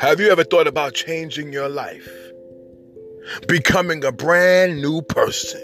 Have you ever thought about changing your life? Becoming a brand new person?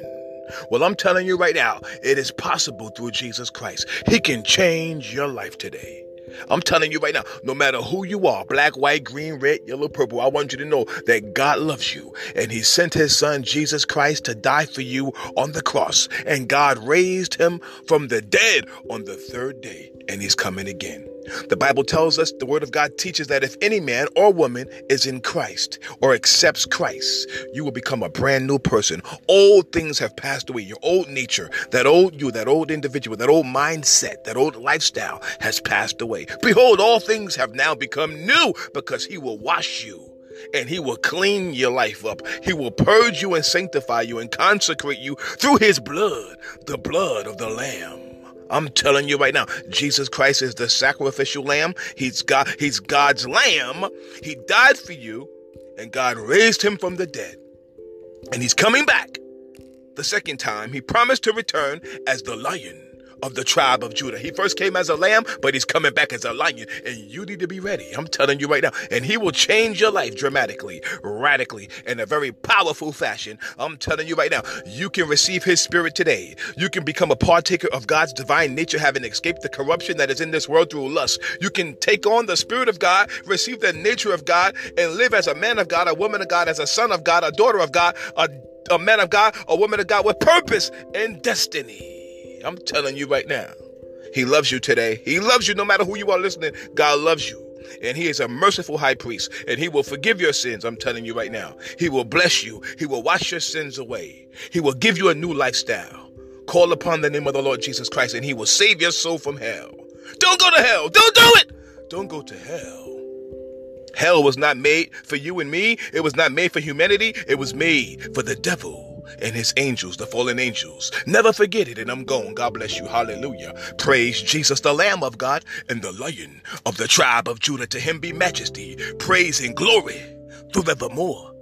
Well, I'm telling you right now, it is possible through Jesus Christ. He can change your life today. I'm telling you right now, no matter who you are, black, white, green, red, yellow, purple, I want you to know that God loves you and he sent his son Jesus Christ to die for you on the cross and God raised him from the dead on the third day and he's coming again. The Bible tells us, the Word of God teaches that if any man or woman is in Christ or accepts Christ, you will become a brand new person. Old things have passed away. Your old nature, that old you, that old individual, that old mindset, that old lifestyle has passed away. Behold, all things have now become new because He will wash you and he will clean your life up. He will purge you and sanctify you and consecrate you through his blood, the blood of the Lamb. I'm telling you right now, Jesus Christ is the sacrificial lamb. He's God, he's God's lamb. He died for you, and God raised him from the dead. And he's coming back. The second time, he promised to return as the lion of the tribe of Judah. He first came as a lamb, but he's coming back as a lion. And you need to be ready. I'm telling you right now. And he will change your life dramatically, radically, in a very powerful fashion. I'm telling you right now. You can receive his spirit today. You can become a partaker of God's divine nature, having escaped the corruption that is in this world through lust. You can take on the spirit of God, receive the nature of God, and live as a man of God, a woman of God, as a son of God, a daughter of God, a, a man of God, a woman of God with purpose and destiny. I'm telling you right now. He loves you today. He loves you no matter who you are listening. God loves you. And he is a merciful high priest, and he will forgive your sins. I'm telling you right now. He will bless you. He will wash your sins away. He will give you a new lifestyle. Call upon the name of the Lord Jesus Christ, and he will save your soul from hell. Don't go to hell. Don't do it. Don't go to hell. Hell was not made for you and me. It was not made for humanity. It was made for the devil and his angels, the fallen angels. Never forget it, and I'm gone. God bless you. Hallelujah. Praise Jesus, the Lamb of God, and the Lion of the tribe of Judah. To him be majesty, praise, and glory forevermore.